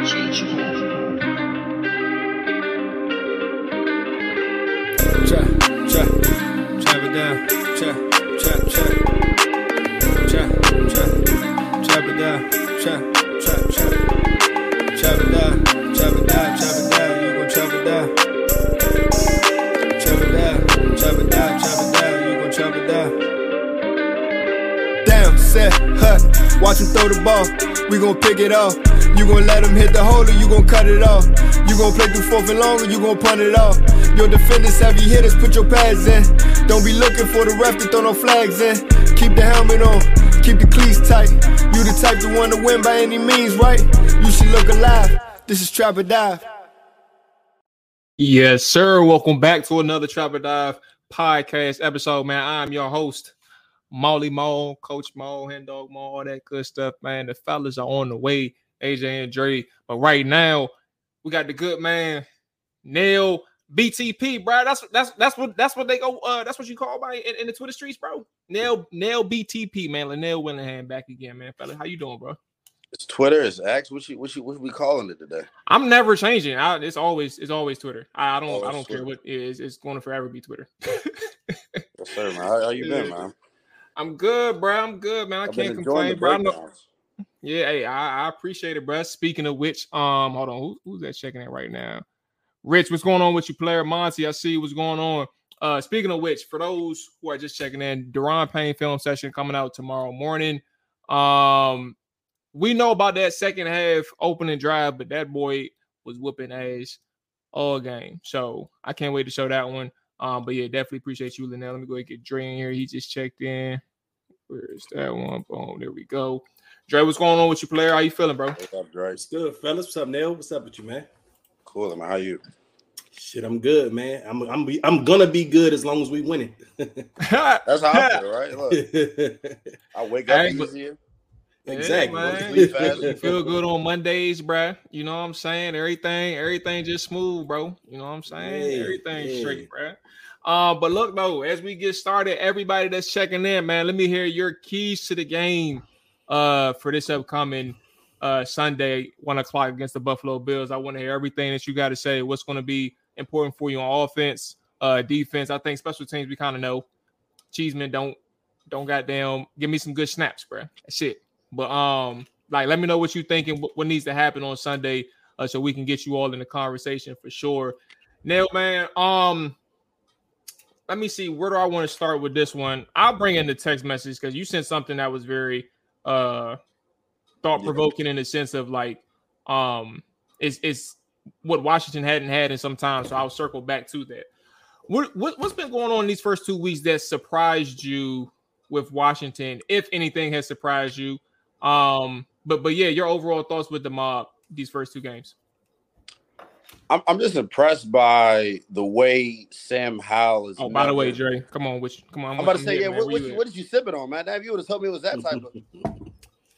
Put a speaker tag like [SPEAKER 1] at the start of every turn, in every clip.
[SPEAKER 1] Chop, chop, chop it down. Chop, chop, chop. Chop, chop, chop it down. Chop, chop. Chop it down, chop it down. You gon' chop it down. Chop it down, chop it chop it down. You gon' chop it down. Damn, set. Watch him throw the ball. We gon' pick it off. You gon' let him hit the hole or you gon' cut it off. You gon' play through fourth and long or you gon' punt it off. Your defenders, heavy hitters, put your pads in. Don't be looking for the ref to throw no flags in. Keep the helmet on, keep the cleats tight. You the type to want to win by any means, right? You should look alive. This is Trap or Dive.
[SPEAKER 2] Yes, sir. Welcome back to another Trap or Dive podcast episode, man. I'm your host, Molly Mo, Coach Mo, Hen Dog Mo, all that good stuff, man. The fellas are on the way, AJ and Dre. But right now, we got the good man, Nail BTP, bro. That's that's that's what that's what they go. Uh, that's what you call by in, in the Twitter streets, bro. Nail Nail BTP, man. Lynnell Willingham back again, man. Fella, how you doing, bro?
[SPEAKER 3] It's Twitter. It's X. What you what you what we calling it today?
[SPEAKER 2] I'm never changing. I, it's always it's always Twitter. I, I don't
[SPEAKER 3] Always
[SPEAKER 2] I don't care
[SPEAKER 3] Twitter.
[SPEAKER 2] what it is. It's going to forever be Twitter.
[SPEAKER 3] Yes, sir, man. How, how you been, man?
[SPEAKER 2] I'm good, bro. I'm good, man. I
[SPEAKER 3] I've
[SPEAKER 2] can't complain, bro. I know-. Yeah, hey, I, I appreciate it, bro. Speaking of which, um, hold on, Who, who's that checking it right now? Rich, what's going on with you, player Monty? I see what's going on. Uh, speaking of which, for those who are just checking in, Daron Payne film session coming out tomorrow morning. Um, we know about that second half opening drive, but that boy was whooping ass all game. So I can't wait to show that one. Um, but yeah, definitely appreciate you, Lynnell. Let me go ahead and get Dre in here. He just checked in. Where's that one? Boom, there we go. Dre, what's going on with you, player? How you feeling, bro?
[SPEAKER 3] What's up, Dre?
[SPEAKER 4] What's good, fellas? What's up, Neil? What's up with you, man?
[SPEAKER 3] Cool, man. How you?
[SPEAKER 4] Shit, I'm good, man. I'm I'm be, I'm gonna be good as long as we win it.
[SPEAKER 3] That's how I feel, right? Look. I wake up easier.
[SPEAKER 4] exactly.
[SPEAKER 2] Yeah, man. You feel good on Mondays, bruh. You know what I'm saying? Everything, everything just smooth, bro. You know what I'm saying?
[SPEAKER 4] Yeah,
[SPEAKER 2] everything
[SPEAKER 4] yeah.
[SPEAKER 2] straight, bruh. Uh, but look though, as we get started, everybody that's checking in, man, let me hear your keys to the game uh for this upcoming uh Sunday, one o'clock against the Buffalo Bills. I want to hear everything that you got to say. What's going to be important for you on offense, uh, defense. I think special teams we kind of know. Cheeseman don't don't goddamn give me some good snaps, bro. That's it. But um, like let me know what you thinking. What, what needs to happen on Sunday, uh, so we can get you all in the conversation for sure. Nail man, um, let me see where do I want to start with this one. I'll bring in the text message because you sent something that was very uh thought provoking in the sense of like um it's it's what Washington hadn't had in some time. So I'll circle back to that. What, what what's been going on these first two weeks that surprised you with Washington, if anything has surprised you? Um, but but yeah, your overall thoughts with the mob these first two games.
[SPEAKER 3] I'm, I'm just impressed by the way Sam Howell is.
[SPEAKER 2] Oh, by the way,
[SPEAKER 3] never-
[SPEAKER 2] Dre, come on, which come on.
[SPEAKER 3] I'm about to say,
[SPEAKER 2] here,
[SPEAKER 3] yeah. What, what,
[SPEAKER 2] you
[SPEAKER 3] you, what did you sipping on, man? Damn, if you would have told me it was that type of.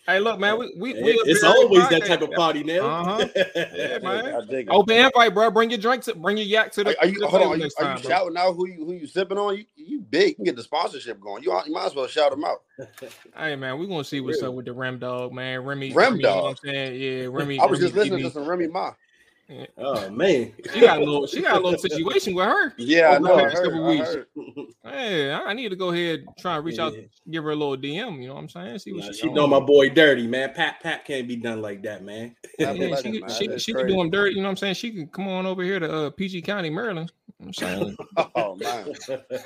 [SPEAKER 2] Hey, look, man, we we, we
[SPEAKER 4] it's always that type of party, Neil.
[SPEAKER 2] Uh-huh.
[SPEAKER 3] Yeah,
[SPEAKER 2] Yeah, man.
[SPEAKER 3] Dig.
[SPEAKER 2] Open invite, bro. Bring your drink to bring your yak to the.
[SPEAKER 3] Are, are you
[SPEAKER 2] the
[SPEAKER 3] hold on? Are you,
[SPEAKER 2] next
[SPEAKER 3] are
[SPEAKER 2] time,
[SPEAKER 3] you shouting out who you who you sipping on? You you big. You can get the sponsorship going. You, you might as well shout them out.
[SPEAKER 2] Hey man, we're gonna see what's up with the Rem Dog, man. Remy,
[SPEAKER 3] Rem
[SPEAKER 2] Remy, you know
[SPEAKER 3] Dog?
[SPEAKER 2] what I'm saying? Yeah, Remy.
[SPEAKER 3] I was
[SPEAKER 2] Remy
[SPEAKER 3] just listening
[SPEAKER 2] DB.
[SPEAKER 3] to some Remy Ma.
[SPEAKER 4] Oh man.
[SPEAKER 2] She got a little, she got a little situation with her.
[SPEAKER 3] Yeah, I know.
[SPEAKER 2] the
[SPEAKER 3] I heard, I heard.
[SPEAKER 2] Hey, I I need to go ahead and try and reach out, give her a little DM. You know what I'm saying? See what
[SPEAKER 4] Nah,
[SPEAKER 2] she's
[SPEAKER 4] she
[SPEAKER 2] doing.
[SPEAKER 4] know my boy dirty, man. Pat Pat can't be done like that, man.
[SPEAKER 3] That's
[SPEAKER 2] Yeah, she,
[SPEAKER 3] legend,
[SPEAKER 2] can-
[SPEAKER 3] man.
[SPEAKER 2] she,
[SPEAKER 3] That's
[SPEAKER 2] she can do him dirty. You know what I'm saying? She can come on over here to uh, PG County, Maryland. You know I'm saying?
[SPEAKER 3] Oh man,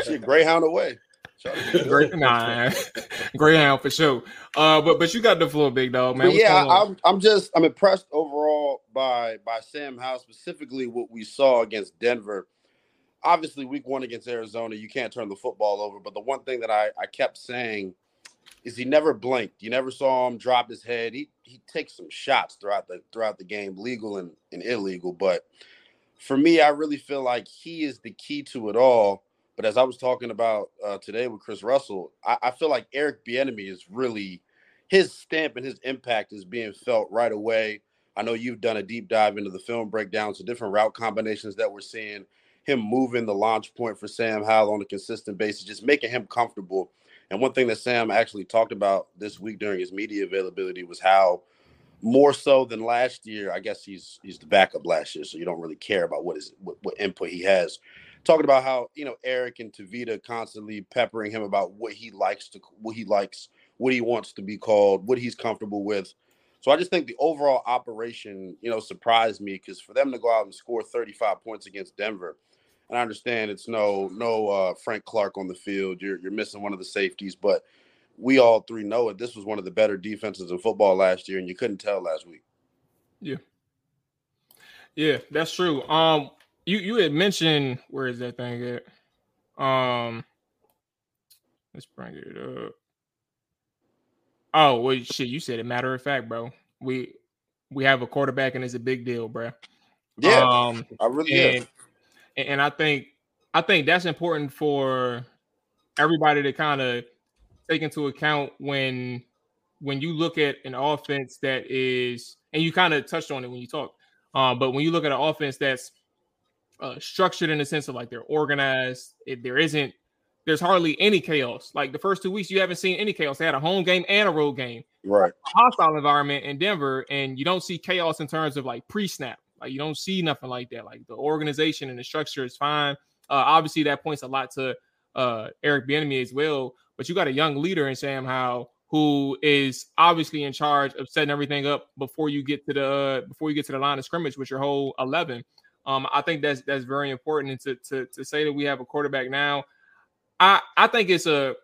[SPEAKER 3] she Greyhound away.
[SPEAKER 2] Great, nah, Greyhound for sure. Uh, but but you got the floor, big dog, man. What's
[SPEAKER 3] yeah. I'm I'm just I'm impressed overall by by Sam Howell, specifically what we saw against Denver. Obviously, week one against Arizona, you can't turn the football over. But the one thing that I, I kept saying is he never blinked. You never saw him drop his head. He he takes some shots throughout the throughout the game, legal and, and illegal. But for me, I really feel like he is the key to it all. But as I was talking about uh, today with Chris Russell, I, I feel like Eric Bieniemy is really his stamp and his impact is being felt right away. I know you've done a deep dive into the film breakdowns, the different route combinations that we're seeing, him moving the launch point for Sam Howell on a consistent basis, just making him comfortable. And one thing that Sam actually talked about this week during his media availability was how more so than last year, I guess he's he's the backup last year, so you don't really care about what is what, what input he has. Talking about how you know Eric and Tavita constantly peppering him about what he likes to what he likes, what he wants to be called, what he's comfortable with. So I just think the overall operation, you know, surprised me because for them to go out and score 35 points against Denver, and I understand it's no no uh, Frank Clark on the field. You're you're missing one of the safeties, but we all three know it. This was one of the better defenses in football last year, and you couldn't tell last week.
[SPEAKER 2] Yeah, yeah, that's true. Um, you you had mentioned where is that thing at? Um, let's bring it up. Oh well, shit, you said it. Matter of fact, bro, we we have a quarterback, and it's a big deal, bro.
[SPEAKER 3] Yeah, um, I really
[SPEAKER 2] and, and I think I think that's important for everybody to kind of take into account when when you look at an offense that is, and you kind of touched on it when you talk, um, but when you look at an offense that's uh, structured in the sense of like they're organized, it, there isn't, there's hardly any chaos. Like the first two weeks, you haven't seen any chaos. They had a home game and a road game,
[SPEAKER 3] right?
[SPEAKER 2] hostile environment in Denver, and you don't see chaos in terms of like pre-snap. Like you don't see nothing like that. Like the organization and the structure is fine. Uh, obviously, that points a lot to uh, Eric Bieniemy as well. But you got a young leader in Sam Howell who is obviously in charge of setting everything up before you get to the uh, before you get to the line of scrimmage with your whole eleven. Um, I think that's that's very important. And to, to to say that we have a quarterback now, I I think it's a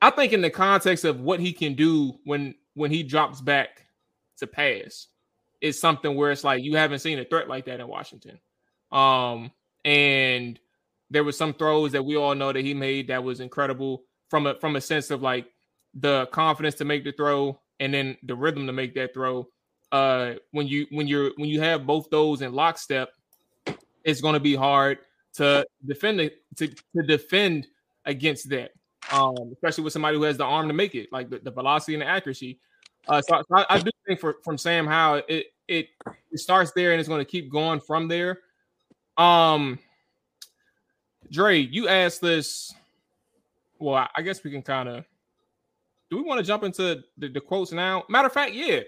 [SPEAKER 2] I think in the context of what he can do when when he drops back to pass is something where it's like you haven't seen a threat like that in Washington. Um, and there was some throws that we all know that he made that was incredible from a from a sense of like the confidence to make the throw and then the rhythm to make that throw. Uh, when you when you're when you have both those in lockstep, it's going to be hard to defend it, to to defend against that. Um, especially with somebody who has the arm to make it, like the, the velocity and the accuracy. Uh, so, I, I, do think for from Sam Howell, it it, it starts there and it's going to keep going from there. Um, Dre, you asked this. Well, I guess we can kind of. Do we want to jump into the, the quotes now? Matter of fact, yeah,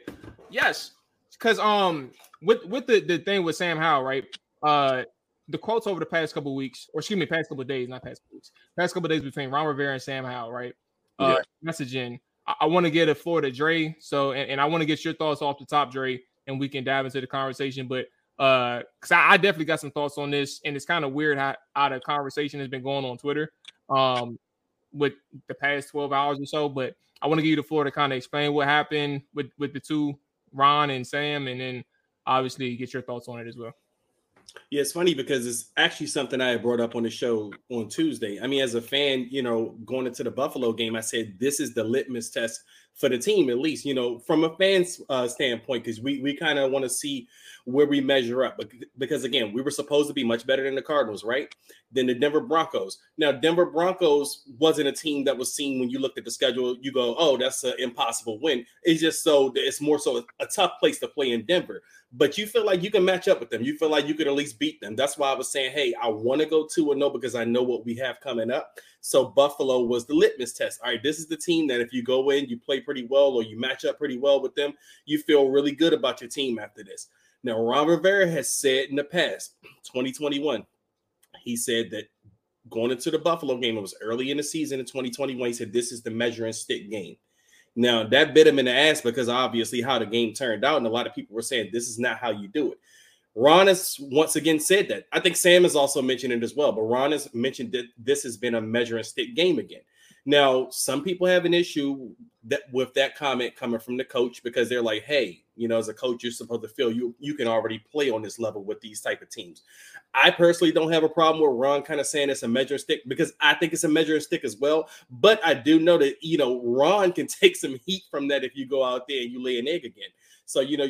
[SPEAKER 2] yes, because um, with with the the thing with Sam Howell, right? Uh, the quotes over the past couple weeks, or excuse me, past couple days, not past weeks, past couple days between Ron Rivera and Sam Howell, right? Uh, yeah. messaging. I, I want to get a floor to Dre, so and, and I want to get your thoughts off the top, Dre, and we can dive into the conversation. But uh because I, I, definitely got some thoughts on this and it's kind of weird how, how the conversation has been going on twitter um with the past 12 hours or so but i want to give you the floor to kind of explain what happened with with the two ron and sam and then obviously get your thoughts on it as well
[SPEAKER 4] yeah, it's funny because it's actually something I had brought up on the show on Tuesday. I mean, as a fan, you know, going into the Buffalo game, I said this is the litmus test for the team, at least, you know, from a fan's uh, standpoint, because we we kind of want to see where we measure up. Because again, we were supposed to be much better than the Cardinals, right? Than the Denver Broncos. Now, Denver Broncos wasn't a team that was seen when you looked at the schedule. You go, oh, that's an impossible win. It's just so it's more so a tough place to play in Denver but you feel like you can match up with them. You feel like you could at least beat them. That's why I was saying, hey, I want to go two and no because I know what we have coming up. So Buffalo was the litmus test. All right, this is the team that if you go in, you play pretty well or you match up pretty well with them, you feel really good about your team after this. Now, Ron Rivera has said in the past, 2021, he said that going into the Buffalo game, it was early in the season in 2021. He said this is the measuring stick game. Now that bit him in the ass because obviously how the game turned out, and a lot of people were saying this is not how you do it. Ron has once again said that. I think Sam has also mentioned it as well, but Ron has mentioned that this has been a measure and stick game again. Now, some people have an issue that with that comment coming from the coach because they're like, "Hey, You know, as a coach, you're supposed to feel you you can already play on this level with these type of teams. I personally don't have a problem with Ron kind of saying it's a measuring stick because I think it's a measuring stick as well. But I do know that you know Ron can take some heat from that if you go out there and you lay an egg again. So you know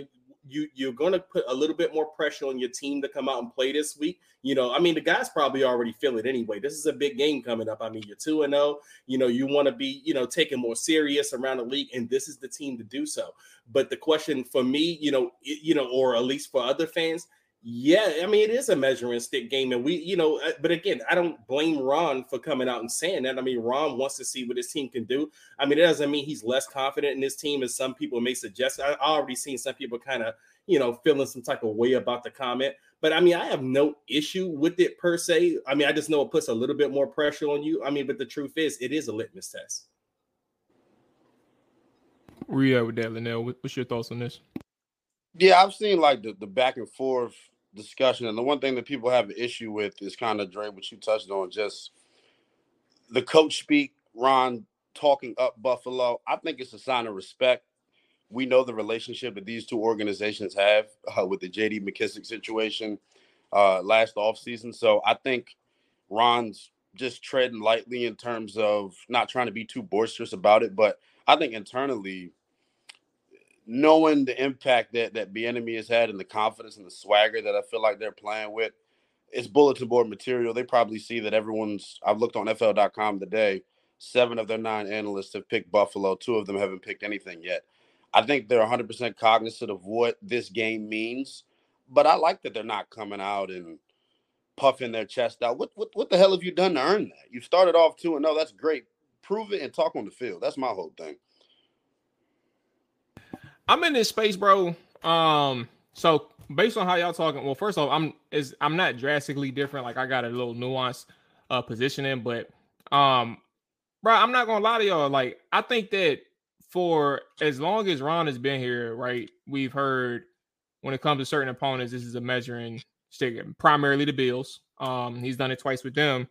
[SPEAKER 4] you you're going to put a little bit more pressure on your team to come out and play this week. You know, I mean, the guys probably already feel it anyway. This is a big game coming up. I mean, you're two and zero. Oh, you know, you want to be you know taken more serious around the league, and this is the team to do so. But the question for me, you know, you know, or at least for other fans, yeah, I mean it is a measuring stick game, and we, you know, uh, but again, I don't blame Ron for coming out and saying that. I mean, Ron wants to see what his team can do. I mean, it doesn't mean he's less confident in his team as some people may suggest. I already seen some people kind of, you know, feeling some type of way about the comment. But I mean, I have no issue with it per se. I mean, I just know it puts a little bit more pressure on you. I mean, but the truth is, it is a litmus test.
[SPEAKER 2] At with that, Lynnell? What's your thoughts on this?
[SPEAKER 3] Yeah, I've seen like the, the back and forth discussion, and the one thing that people have an issue with is kind of Dre, what you touched on, just the coach speak, Ron talking up Buffalo. I think it's a sign of respect. We know the relationship that these two organizations have uh, with the JD McKissic situation uh, last offseason. So I think Ron's just treading lightly in terms of not trying to be too boisterous about it. But I think internally, knowing the impact that that enemy has had and the confidence and the swagger that I feel like they're playing with, it's bulletin board material. They probably see that everyone's. I've looked on NFL.com today. Seven of their nine analysts have picked Buffalo. Two of them haven't picked anything yet. I think they're 100% cognizant of what this game means, but I like that they're not coming out and puffing their chest out. What what what the hell have you done to earn that? You started off two and no, that's great. Prove it and talk on the field. That's my whole thing.
[SPEAKER 2] I'm in this space, bro. Um, so based on how y'all talking, well, first off, I'm is I'm not drastically different. Like I got a little nuance uh positioning, but um, bro, I'm not gonna lie to y'all. Like I think that for as long as Ron has been here, right, we've heard when it comes to certain opponents, this is a measuring stick, primarily the Bills. Um, he's done it twice with them,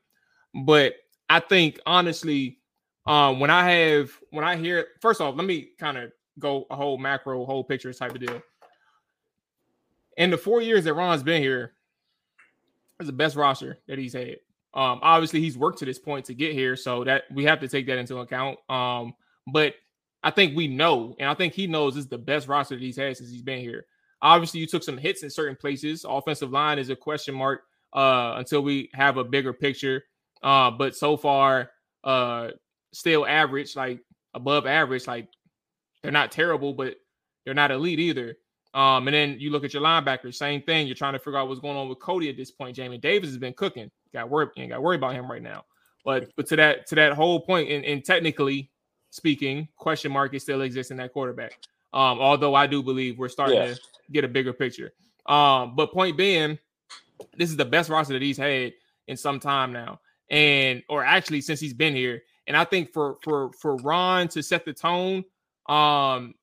[SPEAKER 2] but I think honestly, um, when I have when I hear first off, let me kind of go a whole macro, whole picture type of deal. In the four years that Ron's been here, it's the best roster that he's had. Um, obviously, he's worked to this point to get here, so that we have to take that into account. Um, but I think we know, and I think he knows this is the best roster that he's had since he's been here. Obviously, you took some hits in certain places. Offensive line is a question mark uh, until we have a bigger picture. Uh, but so far, uh, still average, like above average. Like they're not terrible, but they're not elite either. Um, and then you look at your linebackers, same thing. You're trying to figure out what's going on with Cody at this point. Jamie Davis has been cooking. Got worried, ain't got worry about him right now. But but to that to that whole point, and, and technically speaking, question mark is still exists in that quarterback. Um, although I do believe we're starting to get a bigger picture. Um, but point being, this is the best roster that he's had in some time now, and or actually since he's been here. And I think for for for Ron to set the tone um,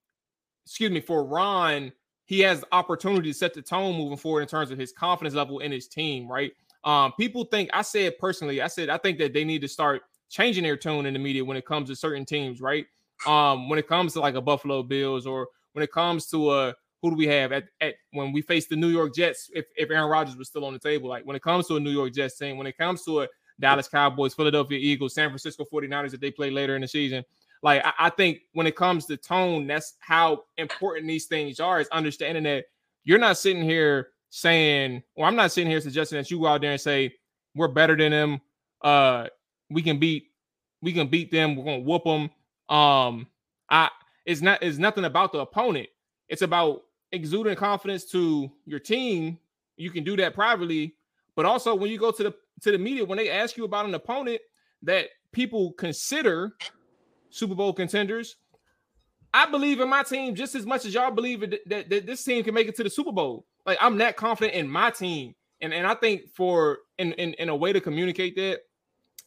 [SPEAKER 2] excuse me, for Ron, he has opportunity to set the tone moving forward in terms of his confidence level in his team, right? Um, people think I said personally, I said I think that they need to start changing their tone in the media when it comes to certain teams, right? Um, when it comes to like a Buffalo Bills or when it comes to a who do we have at, at when we face the New York Jets, if, if Aaron Rodgers was still on the table, like when it comes to a New York Jets team, when it comes to a Dallas Cowboys, Philadelphia Eagles, San Francisco 49ers that they play later in the season, like I, I think when it comes to tone, that's how important these things are. Is understanding that you're not sitting here saying, or I'm not sitting here suggesting that you go out there and say we're better than them. Uh, we can beat, we can beat them. We're gonna whoop them. Um, I it's not it's nothing about the opponent. It's about exuding confidence to your team. You can do that privately, but also when you go to the to the media when they ask you about an opponent that people consider Super Bowl contenders. I believe in my team just as much as y'all believe that, that, that, this team can make it to the Super Bowl. Like I'm that confident in my team, and and I think for in in, in a way to communicate that.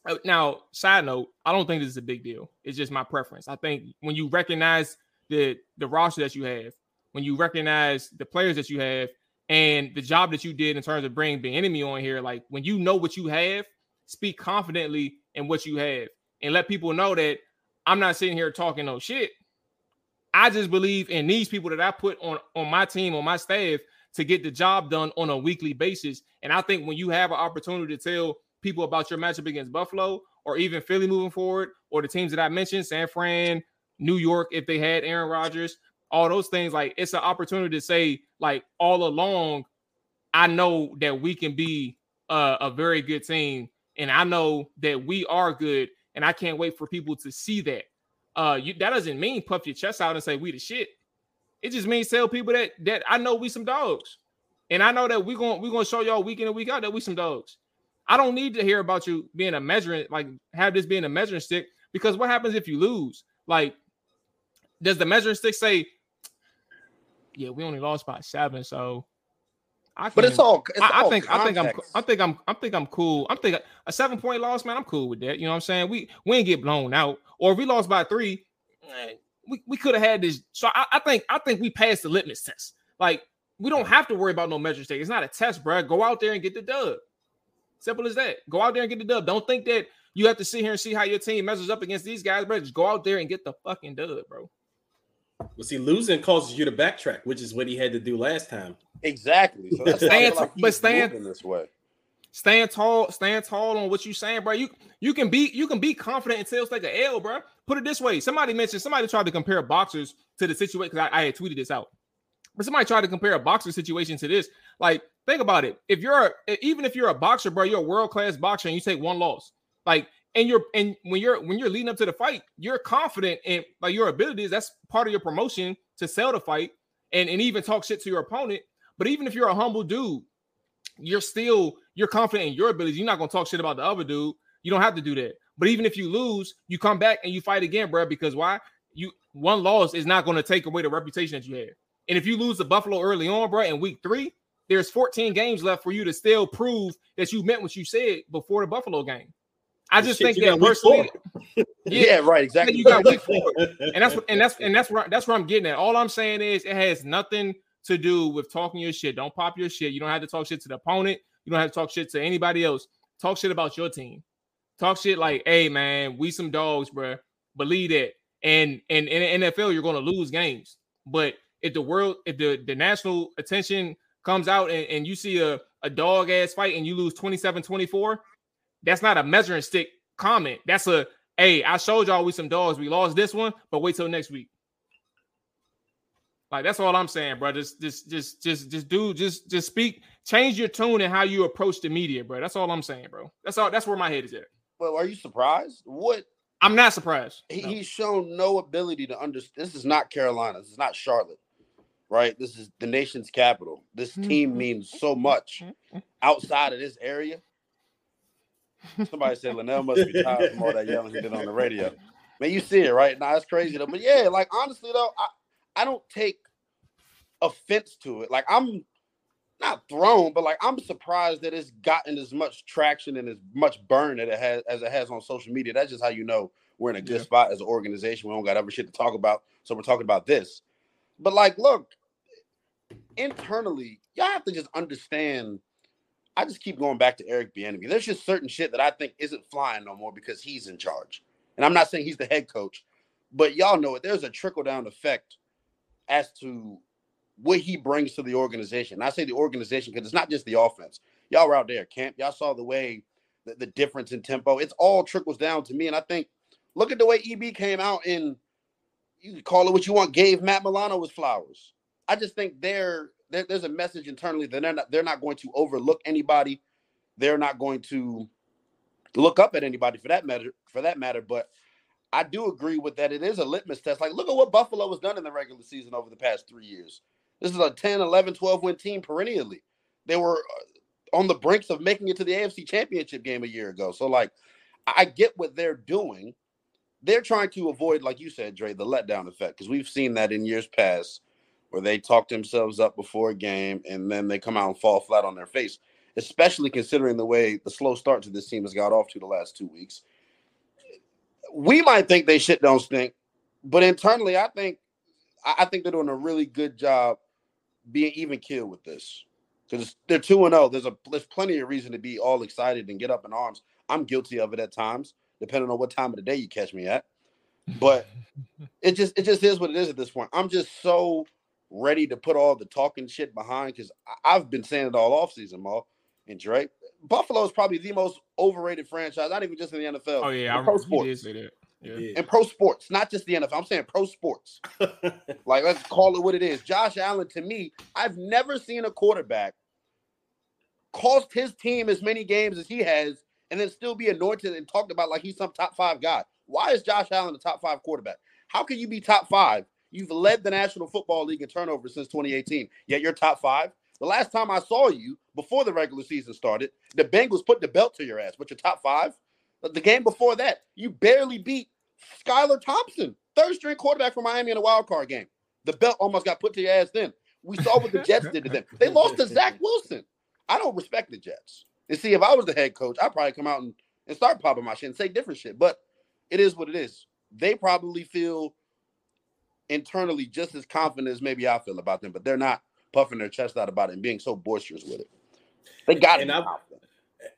[SPEAKER 2] Uh, now, side note, I don't think this is a big deal. It's just my preference. I think when you recognize the the roster that you have, when you recognize the players that you have, and the job that you did in terms of bringing the enemy on here, like when you know what you have, speak confidently in what you have, and let people know that I'm not sitting here talking no shit. I just believe in these people that I put on on my team, on my staff to get the job done on a weekly basis. And I think when you have an opportunity to tell people about your matchup against Buffalo or even Philly moving forward, or the teams that I mentioned, San Fran, New York, if they had Aaron Rodgers, all those things, like it's an opportunity to say, like all along, I know that we can be a, a very good team, and I know that we are good, and I can't wait for people to see that. Uh, you, that doesn't mean puff your chest out and say we the shit. It just means tell people that that I know we some dogs, and I know that we going we gonna show y'all week in and week out that we some dogs. I don't need to hear about you being a measuring like have this being a measuring stick because what happens if you lose? Like, does the measuring stick say, "Yeah, we only lost by seven, so
[SPEAKER 3] I but it's all. It's
[SPEAKER 2] I,
[SPEAKER 3] all
[SPEAKER 2] I, think.
[SPEAKER 3] Context.
[SPEAKER 2] I think I'm. I think I'm. I think I'm cool. I'm thinking a seven point loss, man. I'm cool with that. You know what I'm saying? We we ain't get blown out, or if we lost by three, we, we could have had this. So I, I, think I think we passed the litmus test. Like we don't have to worry about no measure state. It's not a test, bro. Go out there and get the dub. Simple as that. Go out there and get the dub. Don't think that you have to sit here and see how your team measures up against these guys, bro. Just go out there and get the fucking dub, bro.
[SPEAKER 4] Well, see, losing causes you to backtrack, which is what he had to do last time.
[SPEAKER 3] Exactly. So that's
[SPEAKER 2] stand,
[SPEAKER 3] like
[SPEAKER 2] but stand
[SPEAKER 3] this way.
[SPEAKER 2] Stand tall, stand tall on what you're saying, bro. You you can be you can be confident until it's like an L, bro. Put it this way: somebody mentioned somebody tried to compare boxers to the situation because I, I had tweeted this out, but somebody tried to compare a boxer situation to this. Like, think about it. If you're a, even if you're a boxer, bro, you're a world class boxer and you take one loss, like, and you're and when you're when you're leading up to the fight, you're confident in like your abilities. That's part of your promotion to sell the fight and and even talk shit to your opponent. But even if you're a humble dude, you're still you're confident in your abilities. You're not gonna talk shit about the other dude. You don't have to do that. But even if you lose, you come back and you fight again, bro. Because why? You one loss is not to take away the reputation that you have. And if you lose the Buffalo early on, bro, in week three, there's 14 games left for you to still prove that you meant what you said before the Buffalo game. I just
[SPEAKER 4] Shit,
[SPEAKER 2] think that
[SPEAKER 4] got week four.
[SPEAKER 2] personally,
[SPEAKER 3] Yeah, right. Exactly.
[SPEAKER 2] you got week four, and that's what and that's and that's where that's where I'm getting at. All I'm saying is it has nothing to do with talking your shit. Don't pop your shit. You don't have to talk shit to the opponent. You don't have to talk shit to anybody else. Talk shit about your team. Talk shit like, hey man, we some dogs, bro. Believe that. And and in the NFL, you're gonna lose games. But if the world, if the, the national attention comes out and, and you see a, a dog ass fight and you lose 27-24, that's not a measuring stick comment. That's a hey, I showed y'all we some dogs. We lost this one, but wait till next week. Like that's all I'm saying, bro. Just, just, just, just, just do, just, just speak. Change your tone and how you approach the media, bro. That's all I'm saying, bro. That's all. That's where my head is at.
[SPEAKER 3] Well, are you surprised? What
[SPEAKER 2] I'm not surprised.
[SPEAKER 3] he,
[SPEAKER 2] No.
[SPEAKER 3] he's shown no ability to understand. This is not Carolina. This is not Charlotte, right? This is the nation's capital. This team means so much outside of this area. Somebody said Lynnell must be tired from all that yelling he did on the radio. Man, you see it, right? Now it's crazy though. But yeah, like honestly though, I, I don't take offense to it. Like I'm not thrown, but like I'm surprised that it's gotten as much traction and as much burn that it has as it has on social media. That's just how you know we're in a good
[SPEAKER 2] Yeah.
[SPEAKER 3] spot as an organization. We don't got other shit to talk about, so we're talking about this. But like, look, internally, y'all have to just understand. I just keep going back to Eric Bieniemy. There's just certain shit that I think isn't flying no more because he's in charge. And I'm not saying he's the head coach, but y'all know it. There's a trickle down effect as to what he brings to the organization. And I say the organization because it's not just the offense. Y'all were out there camp. Y'all saw the way the, the difference in tempo. It's all trickles down to me. And I think look at the way EB came out and you can call it what you want, gave Matt Milano his flowers. I just think there, there there's a message internally that they're not they're not going to overlook anybody. They're not going to look up at anybody for that matter for that matter. But I do agree with that. It is a litmus test. Like, look at what Buffalo has done in the regular season over the past three years. This is a 10, 11, 12 win team perennially. They were uh, on the brinks of making it to the AFC championship game a year ago. So, like, I I get what they're doing. They're trying to avoid, like you said, Dre, the letdown effect, because we've seen that in years past where they talk themselves up before a game and then they come out and fall flat on their face, especially considering the way the slow start to this team has got off to the last two weeks we might think they shit don't stink, but internally, I think I think they're doing a really good job being even killed with this because they're two and zero. There's a there's plenty of reason to be all excited and get up in arms. I'm guilty of it at times, depending on what time of the day you catch me at. But it just it just is what it is at this point. I'm just so ready to put all the talking shit behind because I've been saying it all off season, Mo and Drake. Buffalo is probably the most overrated franchise, not even just in the NFL.
[SPEAKER 2] Oh yeah,
[SPEAKER 3] I pro sports.
[SPEAKER 2] Yeah.
[SPEAKER 3] And pro sports, not just the NFL. I'm saying pro sports. like let's call it what it is. Josh Allen, to me, I've never seen a quarterback cost his team as many games as he has, and then still be anointed and talked about like he's some top five guy. Why is Josh Allen the top five quarterback? How can you be top five? You've led the National Football League in turnovers since 2018, yet you're top five. The last time I saw you before the regular season started, the Bengals put the belt to your ass, but you're top five. Uh, the game before that, you barely beat Skylar Thompson, third string quarterback for Miami in a wild card game. The belt almost got put to your ass then. We saw what the Jets did to them. They lost to Zach Wilson. I don't respect the Jets. And see, if I was the head coach, I'd probably come out and, and start popping my shit and say different shit. But it is what it is. They probably feel internally just as confident as maybe I feel about them, but they're not puffing their chest out about it and being so boisterous with it. They got it.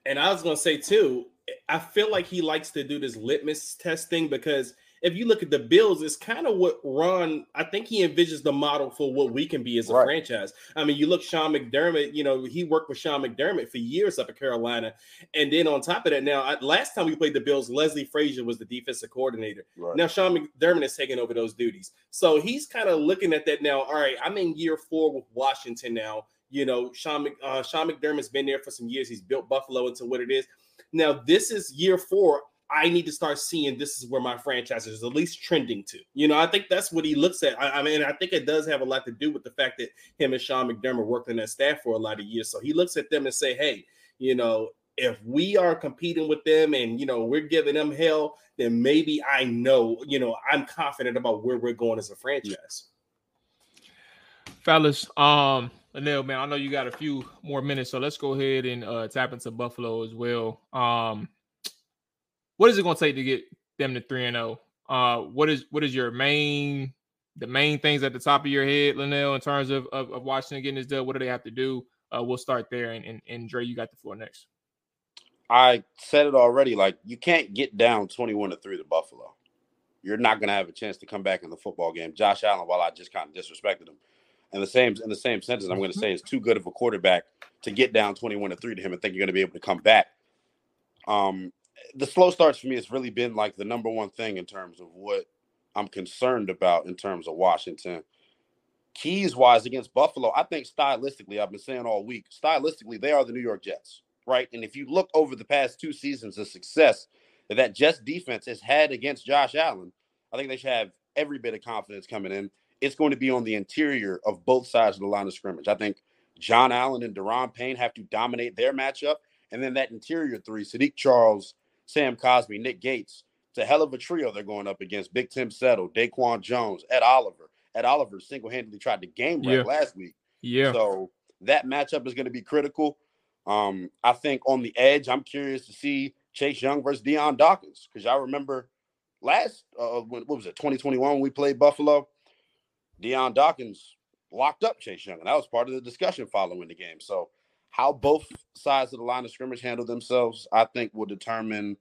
[SPEAKER 4] And I was gonna say too, I feel like he likes to do this litmus test thing because if you look at the Bills, it's kind of what Ron, I think he envisions the model for what we can be as a right. franchise. I mean, you look Sean McDermott, you know, he worked with Sean McDermott for years up at Carolina. And then on top of that, now, last time we played the Bills, Leslie Frazier was the defensive coordinator. Right. Now, Sean McDermott is taking over those duties. So he's kind of looking at that now. All right, I'm in year four with Washington now. You know, Sean, uh, Sean McDermott's been there for some years. He's built Buffalo into what it is. Now, this is year four. I need to start seeing this is where my franchise is at least trending to. You know, I think that's what he looks at. I, I, mean, I think it does have a lot to do with the fact that him and Sean McDermott worked in that staff for a lot of years. So he looks at them and say, hey, you know, if we are competing with them and you know we're giving them hell, then maybe I know, you know, I'm confident about where we're going as a franchise.
[SPEAKER 2] Fellas, um, Anil, man, I know you got a few more minutes, so let's go ahead and uh, tap into Buffalo as well. Um, what is it going to take to get them to three and zero? Oh? Uh, what is what is your main the main things at the top of your head, Lynnell, in terms of, of, of Washington getting this done? What do they have to do? Uh, we'll start there, and, and and Dre, you got the floor next.
[SPEAKER 3] I said it already. Like you can't get down twenty-one to three to Buffalo. You're not going to have a chance to come back in the football game. Josh Allen, while I just kind of disrespected him, and the same in the same sentence, I'm going to mm-hmm. say is too good of a quarterback to get down 21 to three to him and think you're going to be able to come back. Um, the slow starts for me has really been like the number one thing in terms of what I'm concerned about in terms of Washington. Keys wise against Buffalo, I think stylistically, I've been saying all week, stylistically, they are the New York Jets, right? And if you look over the past two seasons of success that that Jets defense has had against Josh Allen, I think they should have every bit of confidence coming in. It's going to be on the interior of both sides of the line of scrimmage. I think Jon Allen and Daron Payne have to dominate their matchup. And then that interior three, Saahdiq Charles, Sam Cosmi, Nick Gates. It's a hell of a trio they're going up against. Big Tim Settle, Daquan Jones, Ed Oliver. Ed Oliver single-handedly tried to game wreck yeah. last week.
[SPEAKER 2] Yeah.
[SPEAKER 3] So that matchup is going to be critical. Um, I think on the edge, I'm curious to see Chase Young versus Dion Dawkins because y'all remember last uh, when, what was it 2021 when we played Buffalo. Dion Dawkins locked up Chase Young, and that was part of the discussion following the game. So how both sides of the line of scrimmage handle themselves, I think, will determine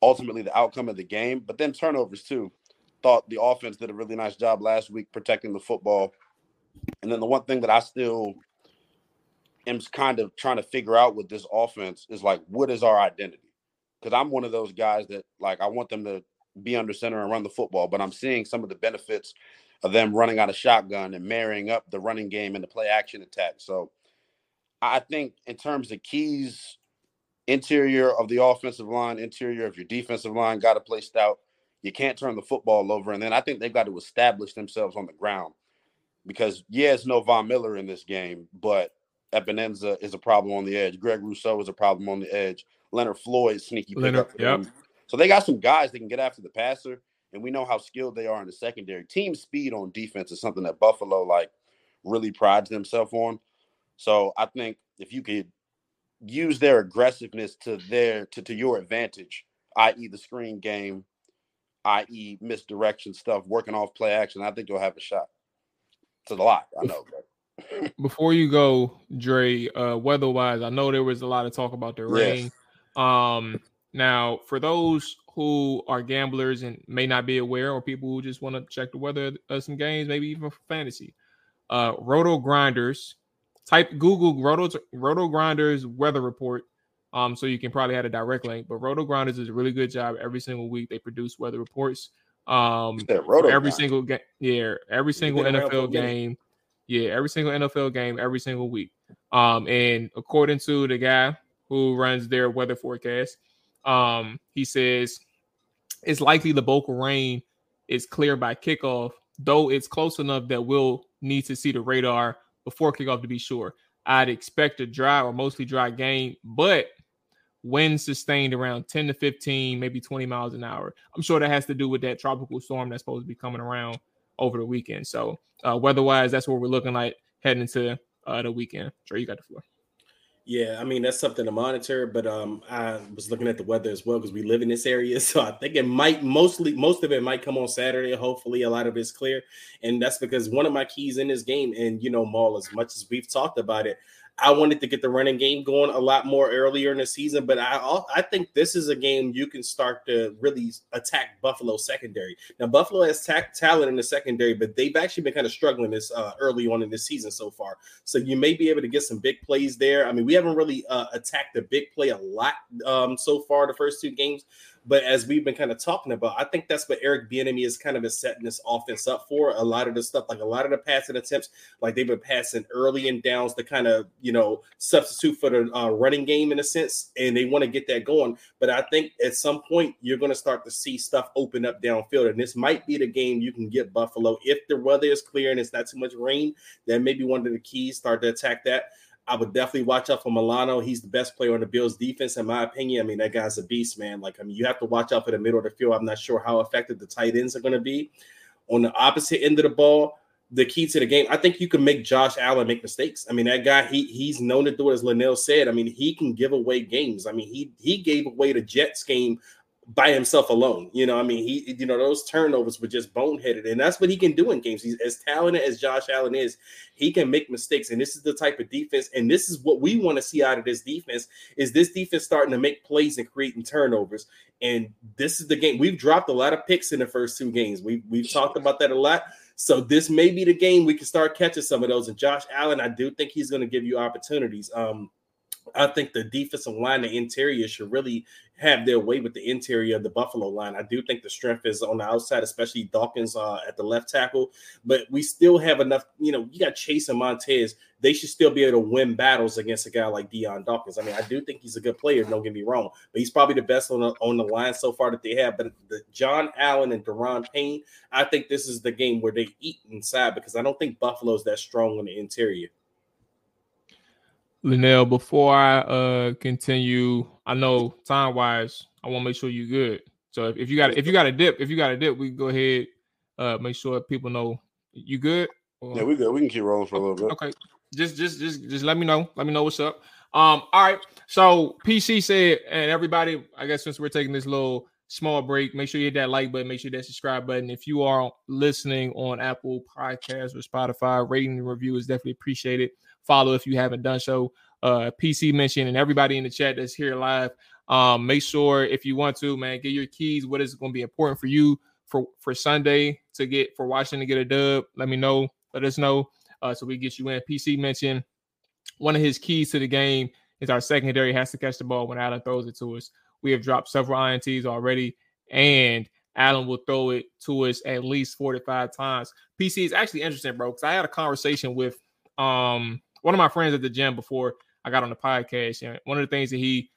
[SPEAKER 3] ultimately the outcome of the game. But then turnovers too. Thought the offense did a really nice job last week protecting the football. And then the one thing that I still am kind of trying to figure out with this offense is like, what is our identity? Because I'm one of those guys that like I want them to be under center and run the football, but I'm seeing some of the benefits of them running out of shotgun and marrying up the running game and the play action attack. So I think in terms of keys, interior of the offensive line, interior of your defensive line, got to play stout. You can't turn the football over. And then I think they've got to establish themselves on the ground because, yeah, it's no Von Miller in this game, but Epenesa is a problem on the edge. Greg Rousseau is a problem on the edge. Leonard Floyd, sneaky
[SPEAKER 2] Leonard, yep.
[SPEAKER 3] So they got some guys that can get after the passer, and we know how skilled they are in the secondary. Team speed on defense is something that Buffalo like really prides themselves on. So I think if you could use their aggressiveness to their to, to your advantage, i.e. the screen game, i.e. misdirection stuff, working off play action, I think you'll have a shot. It's a lot, I know.
[SPEAKER 2] Before you go, Dre, uh, weather-wise, I know there was a lot of talk about the rain. Yes. Um, Now, for those who are gamblers and may not be aware, or people who just want to check the weather of some games, maybe even for fantasy, uh, Roto Grinders, type Google Roto Roto Grinders weather report. Um, so you can probably have a direct link. But Roto Grinders is a really good job every single week. They produce weather reports. Um, every single game, yeah, every single NFL game, yeah, every single NFL game, every single week. Um, and according to the guy who runs their weather forecast, um, he says it's likely the vocal rain is clear by kickoff, though it's close enough that we'll need to see the radar before kickoff to be sure. I'd expect a dry or mostly dry game, but winds sustained around 10 to 15, maybe 20 miles an hour. I'm sure that has to do with that tropical storm that's supposed to be coming around over the weekend. So, uh, weather-wise, that's what we're looking like heading into uh, the weekend. Sure, you got the floor.
[SPEAKER 4] Yeah, I mean that's something to monitor, but um, I was looking at the weather as well because we live in this area, so I think it might mostly most of it might come on Saturday. Hopefully, a lot of it's clear, and that's because one of my keys in this game, and you know, Mual, as much as we've talked about it, I wanted to get the running game going a lot more earlier in the season, but I I think this is a game you can start to really attack Buffalo secondary. Now Buffalo has ta- talent in the secondary, but they've actually been kind of struggling this uh, early on in this season so far. So you may be able to get some big plays there. I mean, we haven't really uh, attacked the big play a lot um, so far the first two games, but as we've been kind of talking about, I think that's what Eric Bieniemy is kind of is setting this offense up for. A lot of the stuff, like a lot of the passing attempts, like they've been passing early and downs to kind of you know substitute for the uh, running game in a sense, and they want to get that going. But I think at some point you're going to start to see stuff open up downfield, and this might be the game you can get Buffalo if the weather is clear and it's not too much rain. That may be one of the keys. Start to attack that. I would definitely watch out for Milano. He's the best player on the Bills defense, in my opinion. I mean, that guy's a beast, man. Like, I mean, you have to watch out for the middle of the field. I'm not sure how effective the tight ends are going to be. On the opposite end of the ball, the key to the game, I think you can make Josh Allen make mistakes. I mean, that guy, he he's known to do it, as Lynnell said. I mean, he can give away games. I mean, he he gave away the Jets game by himself alone. You know, I mean, he, you know, those turnovers were just boneheaded, and that's what he can do in games. He's as talented as Josh Allen is, he can make mistakes, and this is the type of defense, and this is what we want to see out of this defense: is this defense starting to make plays and creating turnovers. And this is the game. We've dropped a lot of picks in the first two games. We we've talked about that a lot. So this may be the game we can start catching some of those. And Josh Allen, I do think he's going to give you opportunities. Um, I think the defensive line, the interior should really have their way with the interior of the Buffalo line. I do think the strength is on the outside, especially Dawkins uh, at the left tackle. But we still have enough, you know, you got Chase and Montez. They should still be able to win battles against a guy like Dion Dawkins. I mean, I do think he's a good player, don't get me wrong, but he's probably the best on the, on the line so far that they have. But the Jon Allen and Daron Payne, I think this is the game where they eat inside because I don't think Buffalo's that strong on the interior.
[SPEAKER 2] Lynnell, before I uh continue, I know time wise, I want to make sure you're good. So if, if you got if you got a dip, if you got a dip, we can go ahead, uh, make sure people know you good.
[SPEAKER 3] Or... Yeah, we good. We can keep rolling for a little bit.
[SPEAKER 2] Okay, just just just just let me know. Let me know what's up. Um, all right. So PC said, and everybody, I guess since we're taking this little small break, make sure you hit that like button, make sure that subscribe button. If you are listening on Apple Podcasts or Spotify, rating and review is definitely appreciated follow if you haven't done so. Uh, PC mentioned and everybody in the chat that's here live. Um, make sure if you want to, man, get your keys. What is going to be important for you for for Sunday to get for Washington to get a dub? Let me know. Let us know uh, so we get you in. PC mentioned one of his keys to the game is our secondary has to catch the ball when Allen throws it to us. We have dropped several ints already, and Allen will throw it to us at least 45 times. PC is actually interesting, bro, because I had a conversation with um one of my friends at the gym before I got on the podcast, and one of the things that he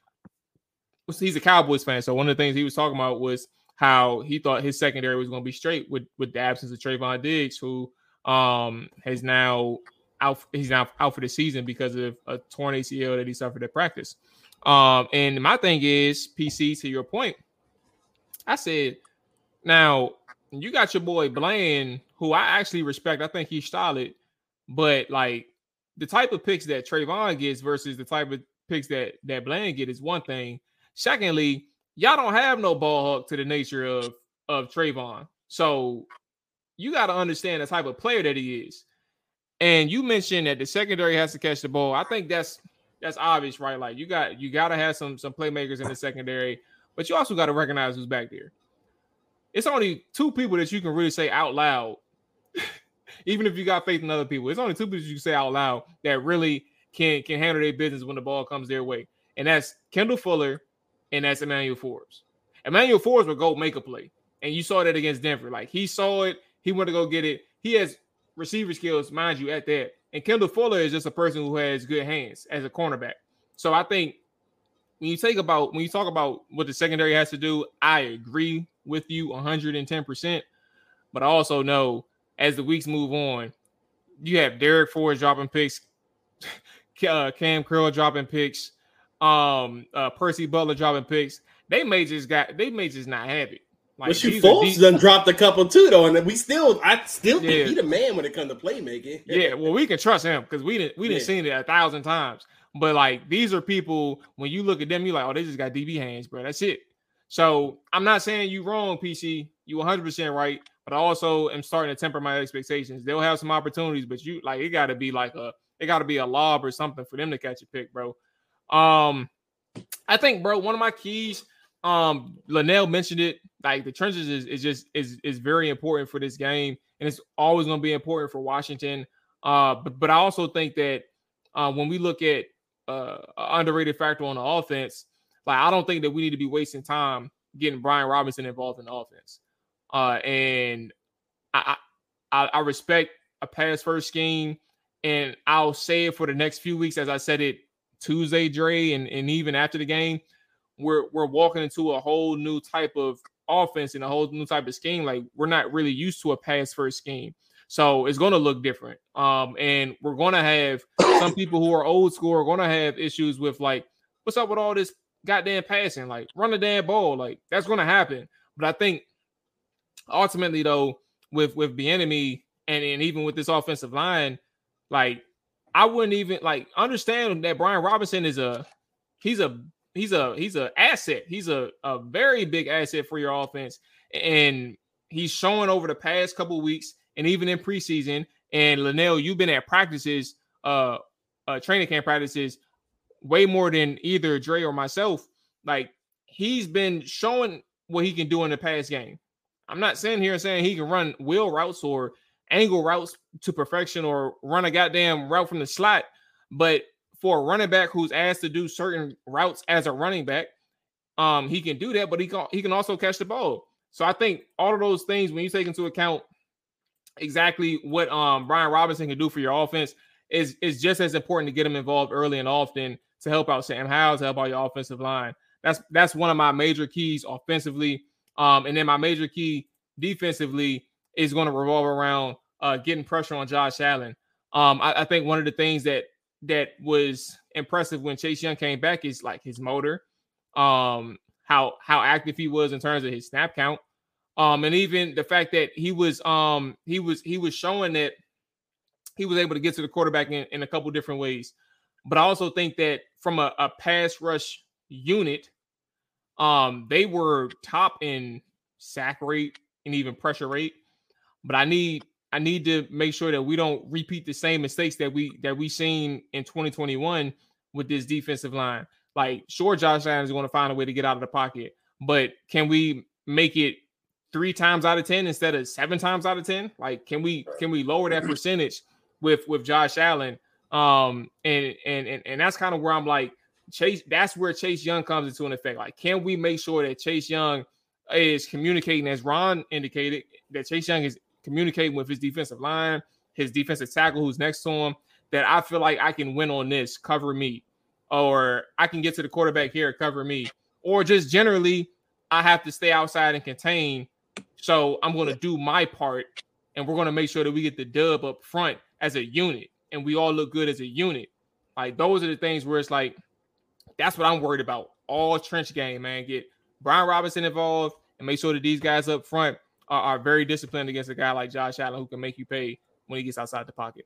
[SPEAKER 2] was he's a Cowboys fan, so one of the things he was talking about was how he thought his secondary was going to be straight with with the absence of Trevon Diggs, who um has now out he's now out for the season because of a torn ACL that he suffered at practice. Um, and my thing is PC to your point. I said, now you got your boy Bland, who I actually respect. I think he's solid, but like the type of picks that Trevon gets versus the type of picks that that Bland get is one thing. Secondly, y'all don't have no ball hawk to the nature of of Trevon, so you got to understand the type of player that he is. And you mentioned that the secondary has to catch the ball. I think that's that's obvious, right? Like you got you got to have some some playmakers in the secondary. but you also got to recognize who's back there. It's only two people that you can really say out loud, even if you got faith in other people. It's only two people you can say out loud that really can can handle their business when the ball comes their way, and that's Kendall Fuller and that's Emmanuel Forbes. Emmanuel Forbes will go make a play, and you saw that against Denver. Like he saw it, he went to go get it. He has receiver skills, mind you, at that. And Kendall Fuller is just a person who has good hands as a cornerback. So I think when you take about when you talk about what the secondary has to do, I agree with you 110%. But I also know as the weeks move on, you have Darrick Forrest dropping picks, uh, Cam Curl dropping picks, um, uh, Percy Butler dropping picks. They may just got they may just not have it.
[SPEAKER 4] Like, but you Fultz done dropped a couple too though, and we still I still think yeah. he the man when it comes to playmaking.
[SPEAKER 2] yeah, well, we can trust him because we didn't we didn't yeah. seen it a thousand times. But like these are people when you look at them, you're like, oh, they just got DB hands, bro. That's it. So I'm not saying you wrong, PC. You 100 percent right, but I also am starting to temper my expectations. They'll have some opportunities, but you like it got to be like a it got to be a lob or something for them to catch a pick, bro. Um, I think, bro, one of my keys um Lynnell mentioned it. Like the trenches is, is just is is very important for this game, and it's always going to be important for Washington. Uh, but but I also think that uh, when we look at uh underrated factor on the offense, like I don't think that we need to be wasting time getting Brian Robinson involved in the offense. Uh, and I, I I respect a pass first scheme, and I'll say it for the next few weeks as I said it Tuesday, Dre, and, and even after the game we're we're walking into a whole new type of offense and a whole new type of scheme. Like we're not really used to a pass first scheme. So it's going to look different. Um, and we're going to have some people who are old school are going to have issues with like, what's up with all this goddamn passing? Like, run the damn ball. Like that's going to happen. But I think ultimately, though, with with Bieniemy and and even with this offensive line, like I wouldn't even like understand that Brian Robinson is a he's a he's a he's a asset. He's a, a very big asset for your offense. And he's showing over the past couple weeks and even in preseason. And Lynnell, you've been at practices, uh, uh training camp practices way more than either Dre or myself. Like he's been showing what he can do in the past game. I'm not sitting here saying he can run wheel routes or angle routes to perfection or run a goddamn route from the slot, but for a running back who's asked to do certain routes as a running back, um, he can do that, but he can he can also catch the ball. So I think all of those things, when you take into account exactly what um Brian Robinson can do for your offense, is is just as important to get him involved early and often to help out Sam Howell, to help out your offensive line. That's that's one of my major keys offensively. Um, and then my major key defensively is going to revolve around uh, getting pressure on Josh Allen. Um, I, I, think one of the things that that was impressive when Chase Young came back is like his motor, um, how how active he was in terms of his snap count, um, and even the fact that he was um he was he was showing that he was able to get to the quarterback in, in a couple different ways. But I also think that from a, a pass rush unit, um, they were top in sack rate and even pressure rate. But I need I need to make sure that we don't repeat the same mistakes that we that we seen in 2021 with this defensive line. Like, sure, Josh Allen is going to find a way to get out of the pocket, but can we make it three times out of ten instead of seven times out of ten? Like, can we can we lower that percentage with with Josh Allen? Um, and and and, and that's kind of where I'm like Chase. That's where Chase Young comes into an effect. Like, can we make sure that Chase Young is communicating, as Ron indicated, that Chase Young is communicating with his defensive line, his defensive tackle who's next to him, that I feel like I can win on this, cover me, or I can get to the quarterback here, cover me, or just generally, I have to stay outside and contain. So I'm going to do my part, and we're going to make sure that we get the dub up front as a unit, and we all look good as a unit. Like those are the things where it's like, that's what I'm worried about. All trench game, man. Get Brian Robinson involved and make sure that these guys up front are, are, very disciplined against a guy like Josh Allen who can make you pay when he gets outside the pocket.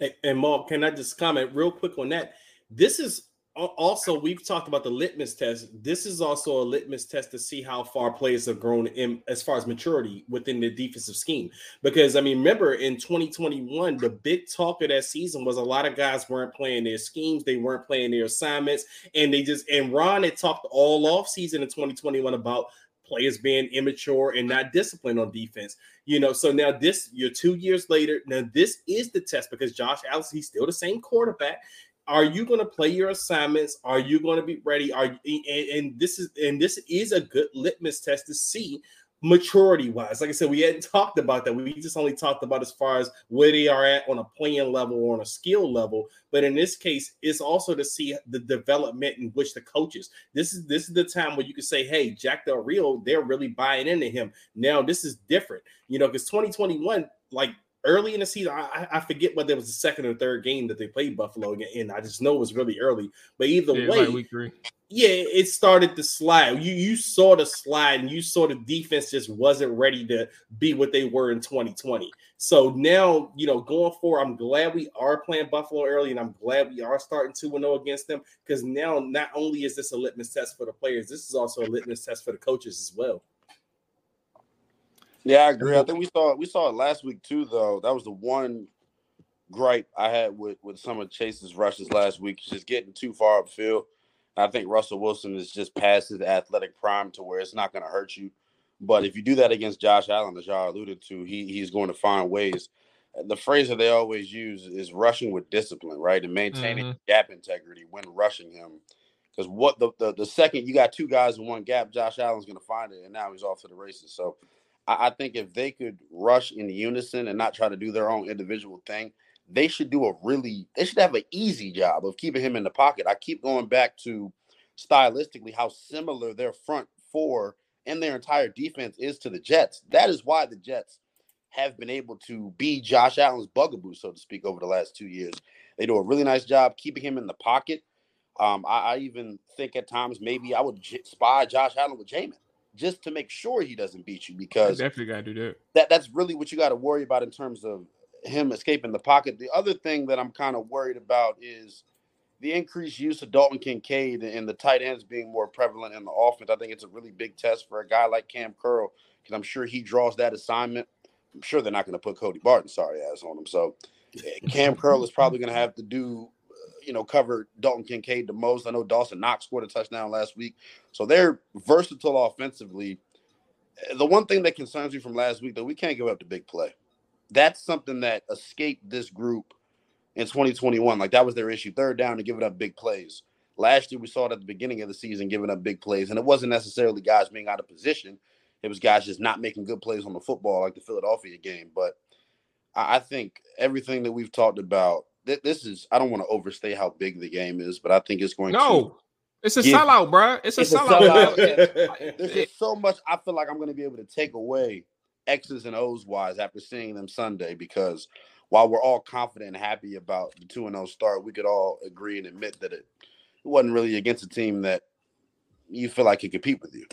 [SPEAKER 4] And, and Mark, can I just comment real quick on that? This is also we've talked about the litmus test. This is also a litmus test to see how far players have grown in as far as maturity within the defensive scheme. Because I mean, remember in 2021, the big talk of that season was a lot of guys weren't playing their schemes, they weren't playing their assignments, and they just and Ron had talked all off season in 2021 about players being immature and not disciplined on defense. You know, so now this you're two years later. Now this is the test because Josh Allen, he's still the same quarterback are you going to play your assignments? Are you going to be ready? Are and, and this is and this is a good litmus test to see maturity wise. Like I said, we hadn't talked about that. We just only talked about as far as where they are at on a playing level or on a skill level. But in this case, it's also to see the development in which the coaches. This is this is the time where you can say, "Hey, Jack Del Rio, they're really buying into him." Now this is different, you know, because 2021, like early in the season. I, I forget whether it was the second or third game that they played Buffalo again, and I just know it was really early. But either yeah, way. Yeah, it started to slide. You you saw the slide, and you saw the defense just wasn't ready to be what they were in 2020. So now, you know, going forward, I'm glad we are playing Buffalo early, and I'm glad we are starting 2 0 against them because now not only is this a litmus test for the players, this is also a litmus test for the coaches as well.
[SPEAKER 3] Yeah, I agree. I think we saw it, we saw it last week too, though. That was the one gripe I had with with some of Chase's rushes last week. Just getting too far upfield. I think Russell Wilson is just past his athletic prime to where it's not going to hurt you. But if you do that against Josh Allen, as y'all alluded to, he he's going to find ways. The phrase that they always use is rushing with discipline, right, and maintaining mm-hmm. gap integrity when rushing him. Because what the, the the second you got two guys in one gap, Josh Allen's going to find it, and now he's off to the races. So I, I think if they could rush in unison and not try to do their own individual thing, they should do a really they should have an easy job of keeping him in the pocket. I keep going back to stylistically how similar their front four and their entire defense is to the Jets. That is why the Jets have been able to be Josh Allen's bugaboo, so to speak, over the last two years. They do a really nice job keeping him in the pocket. Um, I, I, even think at times maybe I would j- spy Josh Allen with Jamin just to make sure he doesn't beat you because
[SPEAKER 2] I definitely gotta do that.
[SPEAKER 3] That that's really what you got to worry about in terms of him escaping the pocket. The other thing that I'm kind of worried about is the increased use of Dalton Kincaid and the tight ends being more prevalent in the offense. I think it's a really big test for a guy like Cam Curl because I'm sure he draws that assignment. I'm sure they're not going to put Cody Barton sorry ass on him. So eh, Cam Curl is probably going to have to do you know, cover Dalton Kincaid the most. I know Dawson Knox scored a touchdown last week. So they're versatile offensively. Eh, the one thing that concerns me from last week, though, we can't give up the big play. That's something that escaped this group in 2021. Like that was their issue. Third down and giving up big plays. Last year, we saw it at the beginning of the season giving up big plays, and it wasn't necessarily guys being out of position. It was guys just not making good plays on the football, like the Philadelphia game. But I think everything that we've talked about th- this is I don't want to overstay how big the game is, but I think it's going to
[SPEAKER 2] no.
[SPEAKER 3] to.
[SPEAKER 2] It's a give, sellout, bro. It's a it's sellout.
[SPEAKER 3] Sellout. There's just so much I feel like I'm going to be able to take away X's and O's wise after seeing them Sunday because while we're all confident and happy about the 2 and 0 start, we could all agree and admit that it, it wasn't really against a team that you feel like can compete with you.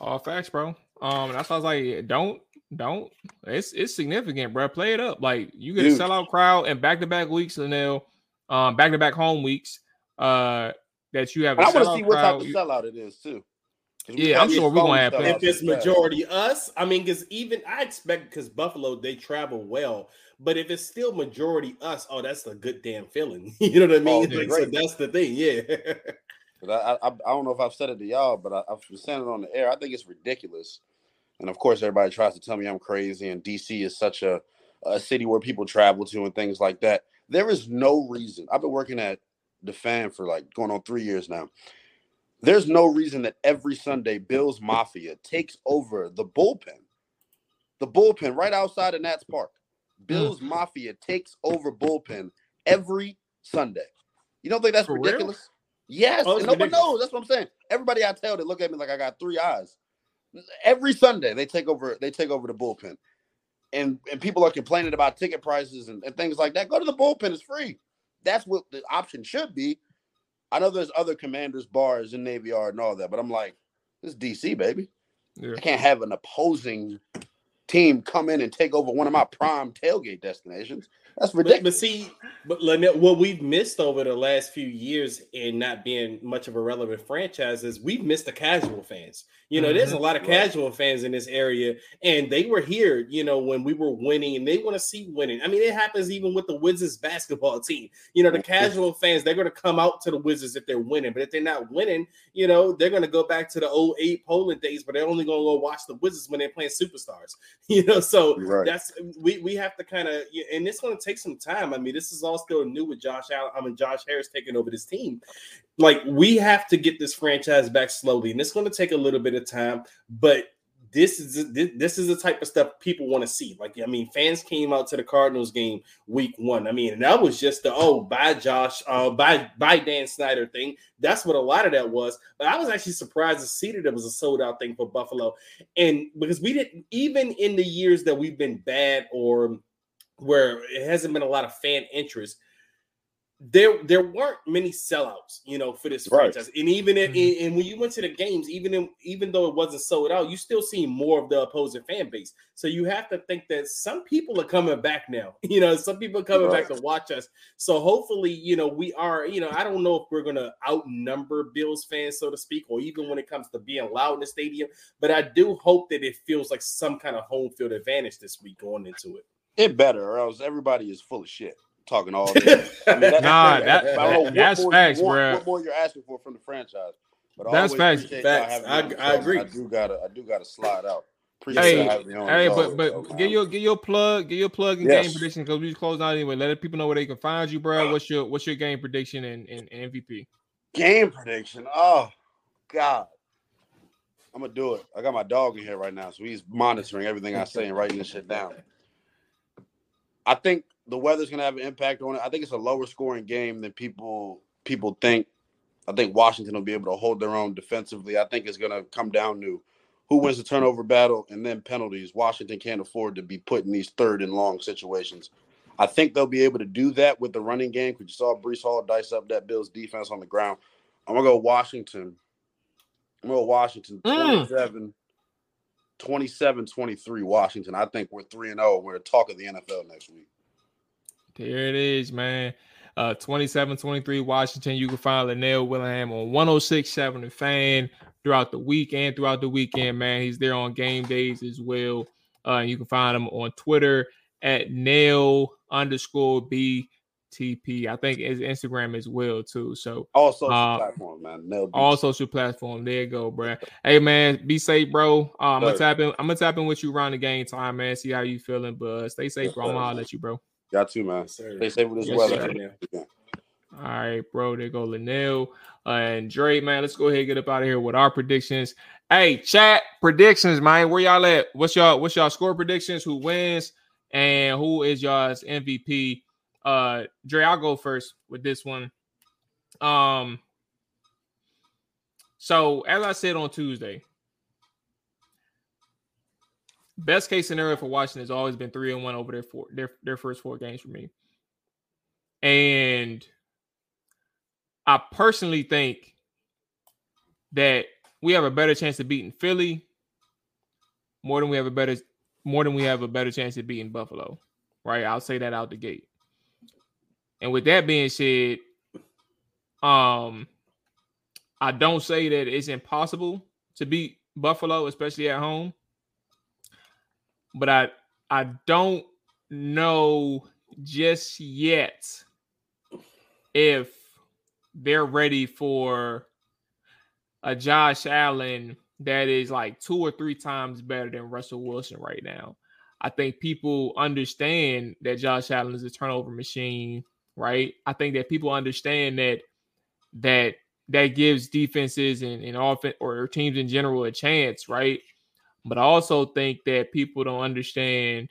[SPEAKER 2] All facts, bro. Um, that's why I was like, don't don't. It's it's significant, bro. Play it up. Like you get Dude. a sellout crowd and back to back weeks, and then um back to back home weeks. Uh, that you have.
[SPEAKER 3] I want to see what type of sellout it is too.
[SPEAKER 2] Yeah, I'm sure we're gonna have.
[SPEAKER 4] If it's majority us, I mean, because even I expect because Buffalo they travel well, but if it's still majority us, oh, that's a good damn feeling. you know what I mean? Oh, like, so that's the thing, yeah.
[SPEAKER 3] I, I, I don't know if I've said it to y'all, but I, I've been saying it on the air. I think it's ridiculous and of course, everybody tries to tell me I'm crazy, and DC is such a, a city where people travel to and things like that. There is no reason. I've been working at the fan for like going on three years now. There's no reason that every Sunday Bills Mafia takes over the bullpen, the bullpen right outside of Nats Park. Bills mm. Mafia takes over bullpen every Sunday. You don't think that's for ridiculous? Real? Yes, oh, nobody knows. That's what I'm saying. Everybody I tell, they look at me like I got three eyes every Sunday they take over they take over the bullpen. And and people are complaining about ticket prices and, and things like that. Go to the bullpen, it's free. That's what the option should be. I know there's other commanders bars in Navy Yard and all that, but I'm like, this is DC, baby. Yeah. I can't have an opposing team come in and take over one of my prime tailgate destinations. That's ridiculous.
[SPEAKER 4] But, but see, but Lynette, what we've missed over the last few years in not being much of a relevant franchise is we've missed the casual fans. You know, mm-hmm. there's a lot of casual fans in this area, and they were here, you know, when we were winning, and they want to see winning. I mean, it happens even with the Wizards basketball team. You know, the casual fans, they're going to come out to the Wizards if they're winning, but if they're not winning, you know, they're going to go back to the Abe Pollin days, but they're only going to go watch the Wizards when they're playing superstars. You know, so right. that's we we have to kind of, and it's going to take some time. I mean, this is all still new with Josh Allen. I mean, Josh Harris taking over this team. Like we have to get this franchise back slowly, and it's going to take a little bit of time. But this is this is the type of stuff people want to see. Like I mean, fans came out to the Cardinals game week one. I mean, and that was just the oh, by Josh, uh, by by Dan Snyder thing. That's what a lot of that was. But I was actually surprised to see that it was a sold out thing for Buffalo, and because we didn't even in the years that we've been bad or where it hasn't been a lot of fan interest there there weren't many sellouts, you know, for this right. franchise. And even in, mm-hmm. and when you went to the games, even in, even though it wasn't sold out, you still see more of the opposing fan base. So you have to think that some people are coming back now. You know, some people are coming right. back to watch us. So hopefully, you know, we are. You know, I don't know if we're going to outnumber Bills fans, so to speak, or even when it comes to being loud in the stadium. But I do hope that it feels like some kind of home field advantage this week going into it.
[SPEAKER 3] It better, or else everybody is full of shit talking all day. I mean,
[SPEAKER 2] that, nah, that, that that's facts, bro.
[SPEAKER 3] What more you're asking for from the franchise?
[SPEAKER 2] But that's facts.
[SPEAKER 4] Facts. I, I agree. I
[SPEAKER 3] do gotta, I do gotta slide out.
[SPEAKER 2] Appreciate hey, hey, but but get um, your get your plug, get your plug and yes. game prediction because we close out anyway. Let people know where they can find you, bro. What's your what's your game prediction and, and, and MVP?
[SPEAKER 3] Game prediction. Oh God. I'm gonna do it. I got my dog in here right now, so he's monitoring everything I say and writing this shit down. I think the weather's going to have an impact on it. I think it's a lower scoring game than people people think. I think Washington will be able to hold their own defensively. I think it's going to come down to who wins the turnover battle and then penalties. Washington can't afford to be put in these third and long situations. I think they'll be able to do that with the running game because you saw Breece Hall dice up that Bills defense on the ground. I'm gonna go Washington. I'm gonna go Washington 27, mm. 27, 23 Washington. I think we're 3 and 0. We're the talk of the NFL next week.
[SPEAKER 2] There it is, man. Uh 27 23 Washington. You can find Lynnell Willingham on 1067 The Fan throughout the week and throughout the weekend, man. He's there on game days as well. Uh, you can find him on Twitter at nail underscore BTP. I think his Instagram as well too. So
[SPEAKER 3] all social uh, platforms, man. Nail
[SPEAKER 2] all social platform. There you go, bro. Hey man, be safe, bro. Uh, I'm gonna tap in. I'm gonna tap in with you around the game time, man. See how you feeling, but stay safe, bro. I'm gonna let you, bro.
[SPEAKER 3] Got to, man. Yes, Stay safe with this yes, weather.
[SPEAKER 2] All right, bro. There go Lynnell uh, and Dre, man. Let's go ahead and get up out of here with our predictions. Hey, chat predictions, man. Where y'all at? What's y'all what's y'all score predictions? Who wins and who is y'all's MVP? Uh Dre, I'll go first with this one. Um so as I said on Tuesday, best case scenario for Washington has always been three and one over their four their their first four games for me. And I personally think that we have a better chance of beating Philly more than we have a better more than we have a better chance of beating Buffalo. Right? I'll say that out the gate. And with that being said, um I don't say that it's impossible to beat Buffalo, especially at home but I I don't know just yet if they're ready for a Josh Allen that is like two or three times better than Russell Wilson right now. I think people understand that Josh Allen is a turnover machine, right? I think that people understand that that that gives defenses and, and offense or teams in general a chance, right? But I also think that people don't understand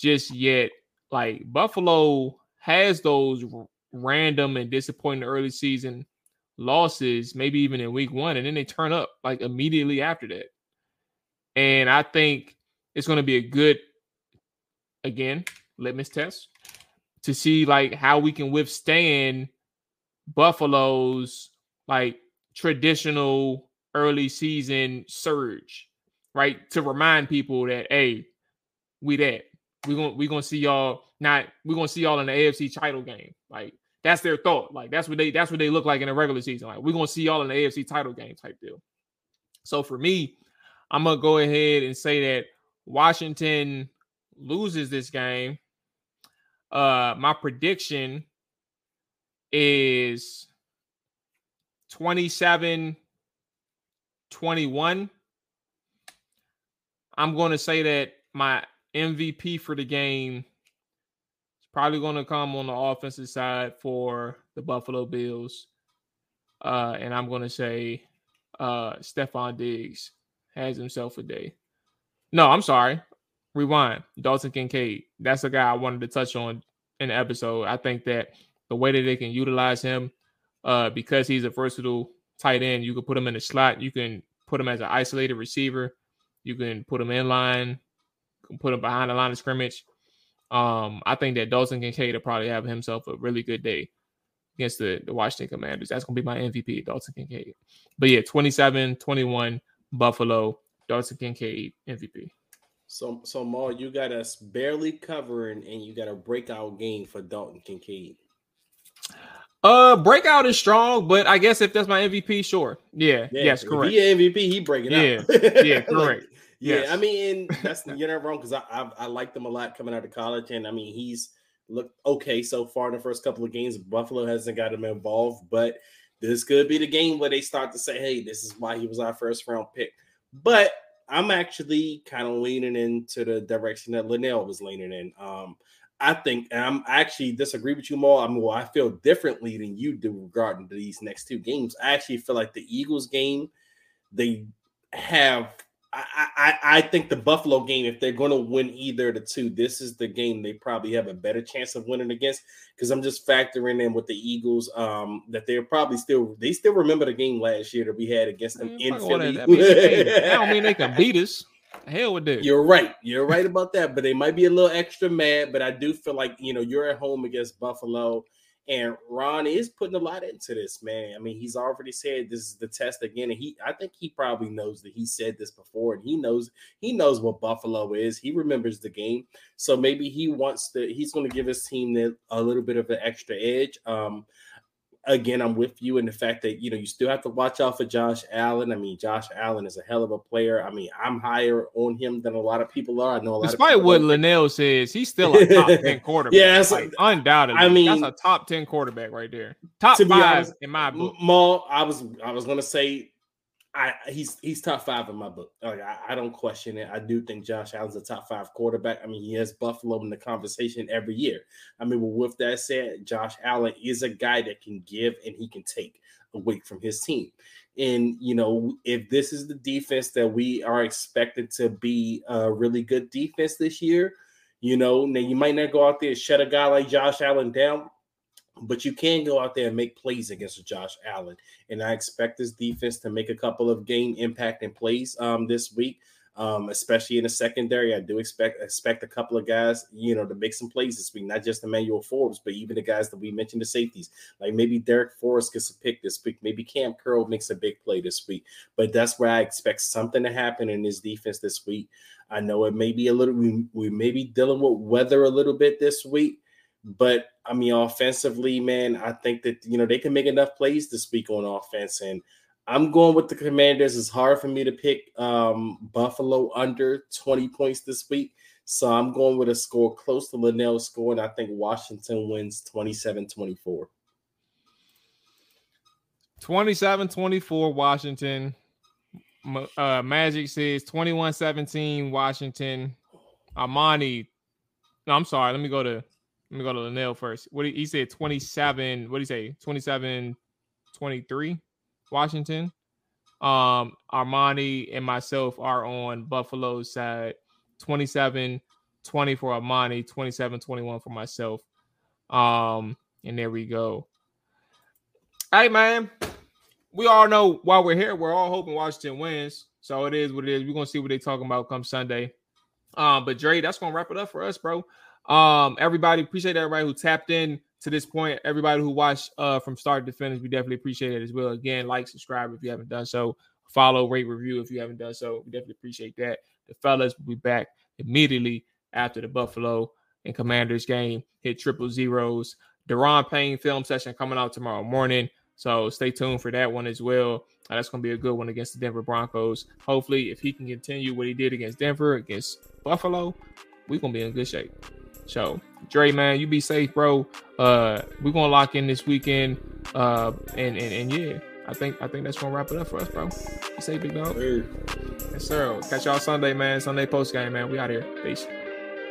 [SPEAKER 2] just yet. Like Buffalo has those random and disappointing early season losses, maybe even in week one, and then they turn up like immediately after that. And I think it's going to be a good, again, litmus test to see like how we can withstand Buffalo's like traditional early season surge right? To remind people that, hey, we that. We gonna we gonna see y'all not we gonna see y'all in the AFC title game. Like that's their thought. Like that's what they that's what they look like in the regular season. Like we're gonna see y'all in the AFC title game type deal. So for me, I'm gonna go ahead and say that Washington loses this game. Uh my prediction is 27 21. I'm going to say that my MVP for the game is probably going to come on the offensive side for the Buffalo Bills. Uh, and I'm going to say uh, Stefon Diggs has himself a day. No, I'm sorry. Rewind. Dalton Kincaid. That's a guy I wanted to touch on in the episode. I think that the way that they can utilize him, uh, because he's a versatile tight end, you can put him in the slot. You can put him as an isolated receiver. You can put them in line, put them behind the line of scrimmage. Um, I think that Dalton Kincaid will probably have himself a really good day against the, the Washington Commanders. That's going to be my MVP, Dalton Kincaid. But yeah, 27 21, Buffalo, Dalton Kincaid, MVP.
[SPEAKER 4] So, so Mual, you got us barely covering, and you got a breakout game for Dalton Kincaid.
[SPEAKER 2] Uh, breakout is strong, but I guess if that's my MVP, sure. Yeah, yeah yes, correct.
[SPEAKER 4] he MVP, he breaking
[SPEAKER 2] yeah.
[SPEAKER 4] out.
[SPEAKER 2] yeah, yeah, correct.
[SPEAKER 4] like, yeah, yes. I mean that's you're not wrong because I, I I liked him a lot coming out of college, and I mean he's looked okay so far in the first couple of games. Buffalo hasn't got him involved, but this could be the game where they start to say, "Hey, this is why he was our first round pick." But I'm actually kind of leaning into the direction that Lynnell was leaning in. Um, I think, and I'm I actually disagree with you more. I mean, well, I feel differently than you do regarding these next two games. I actually feel like the Eagles game, they have. I, I, I think the Buffalo game, if they're going to win either of the two, this is the game they probably have a better chance of winning against. Because I'm just factoring in with the Eagles um, that they're probably still they still remember the game last year that we had against them in Philly.
[SPEAKER 2] I, mean, I don't mean they can beat us. Hell with that.
[SPEAKER 4] You're right. You're right about that. But they might be a little extra mad. But I do feel like you know you're at home against Buffalo, and Ron is putting a lot into this, man. I mean, he's already said this is the test again, and he I think he probably knows that he said this before, and he knows he knows what Buffalo is. He remembers the game, so maybe he wants to. He's going to give his team a little bit of an extra edge. Um, again, I'm with you in the fact that you know you still have to watch out for Josh Allen. I mean, Josh Allen is a hell of a player. I mean, I'm higher on him than a lot of people are. I know a lot.
[SPEAKER 2] Despite what Lynnell says, he's still a top ten quarterback. yeah, like, undoubtedly. I mean, that's a top ten quarterback right there. Top five honest, in my book.
[SPEAKER 4] Mual, I was I was gonna say I he's he's top five in my book. Like I, I, don't question it. I do think Josh Allen's a top five quarterback. I mean, he has Buffalo in the conversation every year. I mean, well, with that said, Josh Allen is a guy that can give and he can take away from his team. And you know, if this is the defense that we are expected to be a really good defense this year, you know, now you might not go out there and shut a guy like Josh Allen down but you can go out there and make plays against Josh Allen. And I expect this defense to make a couple of game impacting plays um, this week, um, especially in the secondary. I do expect expect a couple of guys, you know, to make some plays this week, not just Emmanuel Forbes, but even the guys that we mentioned, the safeties. Like maybe Darrick Forrest gets a pick this week. Maybe Cam Curl makes a big play this week. But that's where I expect something to happen in this defense this week. I know it may be a little, we, we may be dealing with weather a little bit this week but I mean, offensively, man, I think that you know they can make enough plays to speak on offense. And I'm going with the Commanders. It's hard for me to pick um, Buffalo under 20 points this week. So I'm going with a score close to Lynnell's score, and I think Washington wins 27 24.
[SPEAKER 2] 27 24 Washington. Uh, Magic says 21 17 Washington. Armani. No, I'm sorry. Let me go to let me go to Lynnell first. What he, he said 27, what do you say? 27 23 Washington. Um Armani and myself are on Buffalo's side. 27 20 for Armani, 27 21 for myself. Um and there we go. Hey man, we all know while we're here, we're all hoping Washington wins. So it is what it is. We're gonna see what they're talking about come Sunday. Um, but Dre, that's gonna wrap it up for us, bro. Um, everybody, appreciate everybody who tapped in to this point. Everybody who watched uh from start to finish, we definitely appreciate it as well. Again, like, subscribe if you haven't done so. Follow, rate, review if you haven't done so. We definitely appreciate that. The fellas will be back immediately after the Buffalo and Commanders game. Hit triple zeros. Daron Payne film session coming out tomorrow morning. So stay tuned for that one as well. Uh, that's going to be a good one against the Denver Broncos. Hopefully, if he can continue what he did against Denver, against Buffalo, we're going to be in good shape. So, Dre, man, you be safe, bro. Uh, we're going to lock in this weekend. Uh, and, and, and yeah, I think I think that's gonna wrap it up for us, bro. You say big dog? Yes, sir. Catch y'all Sunday, man. Sunday post game, man. We out here. Peace.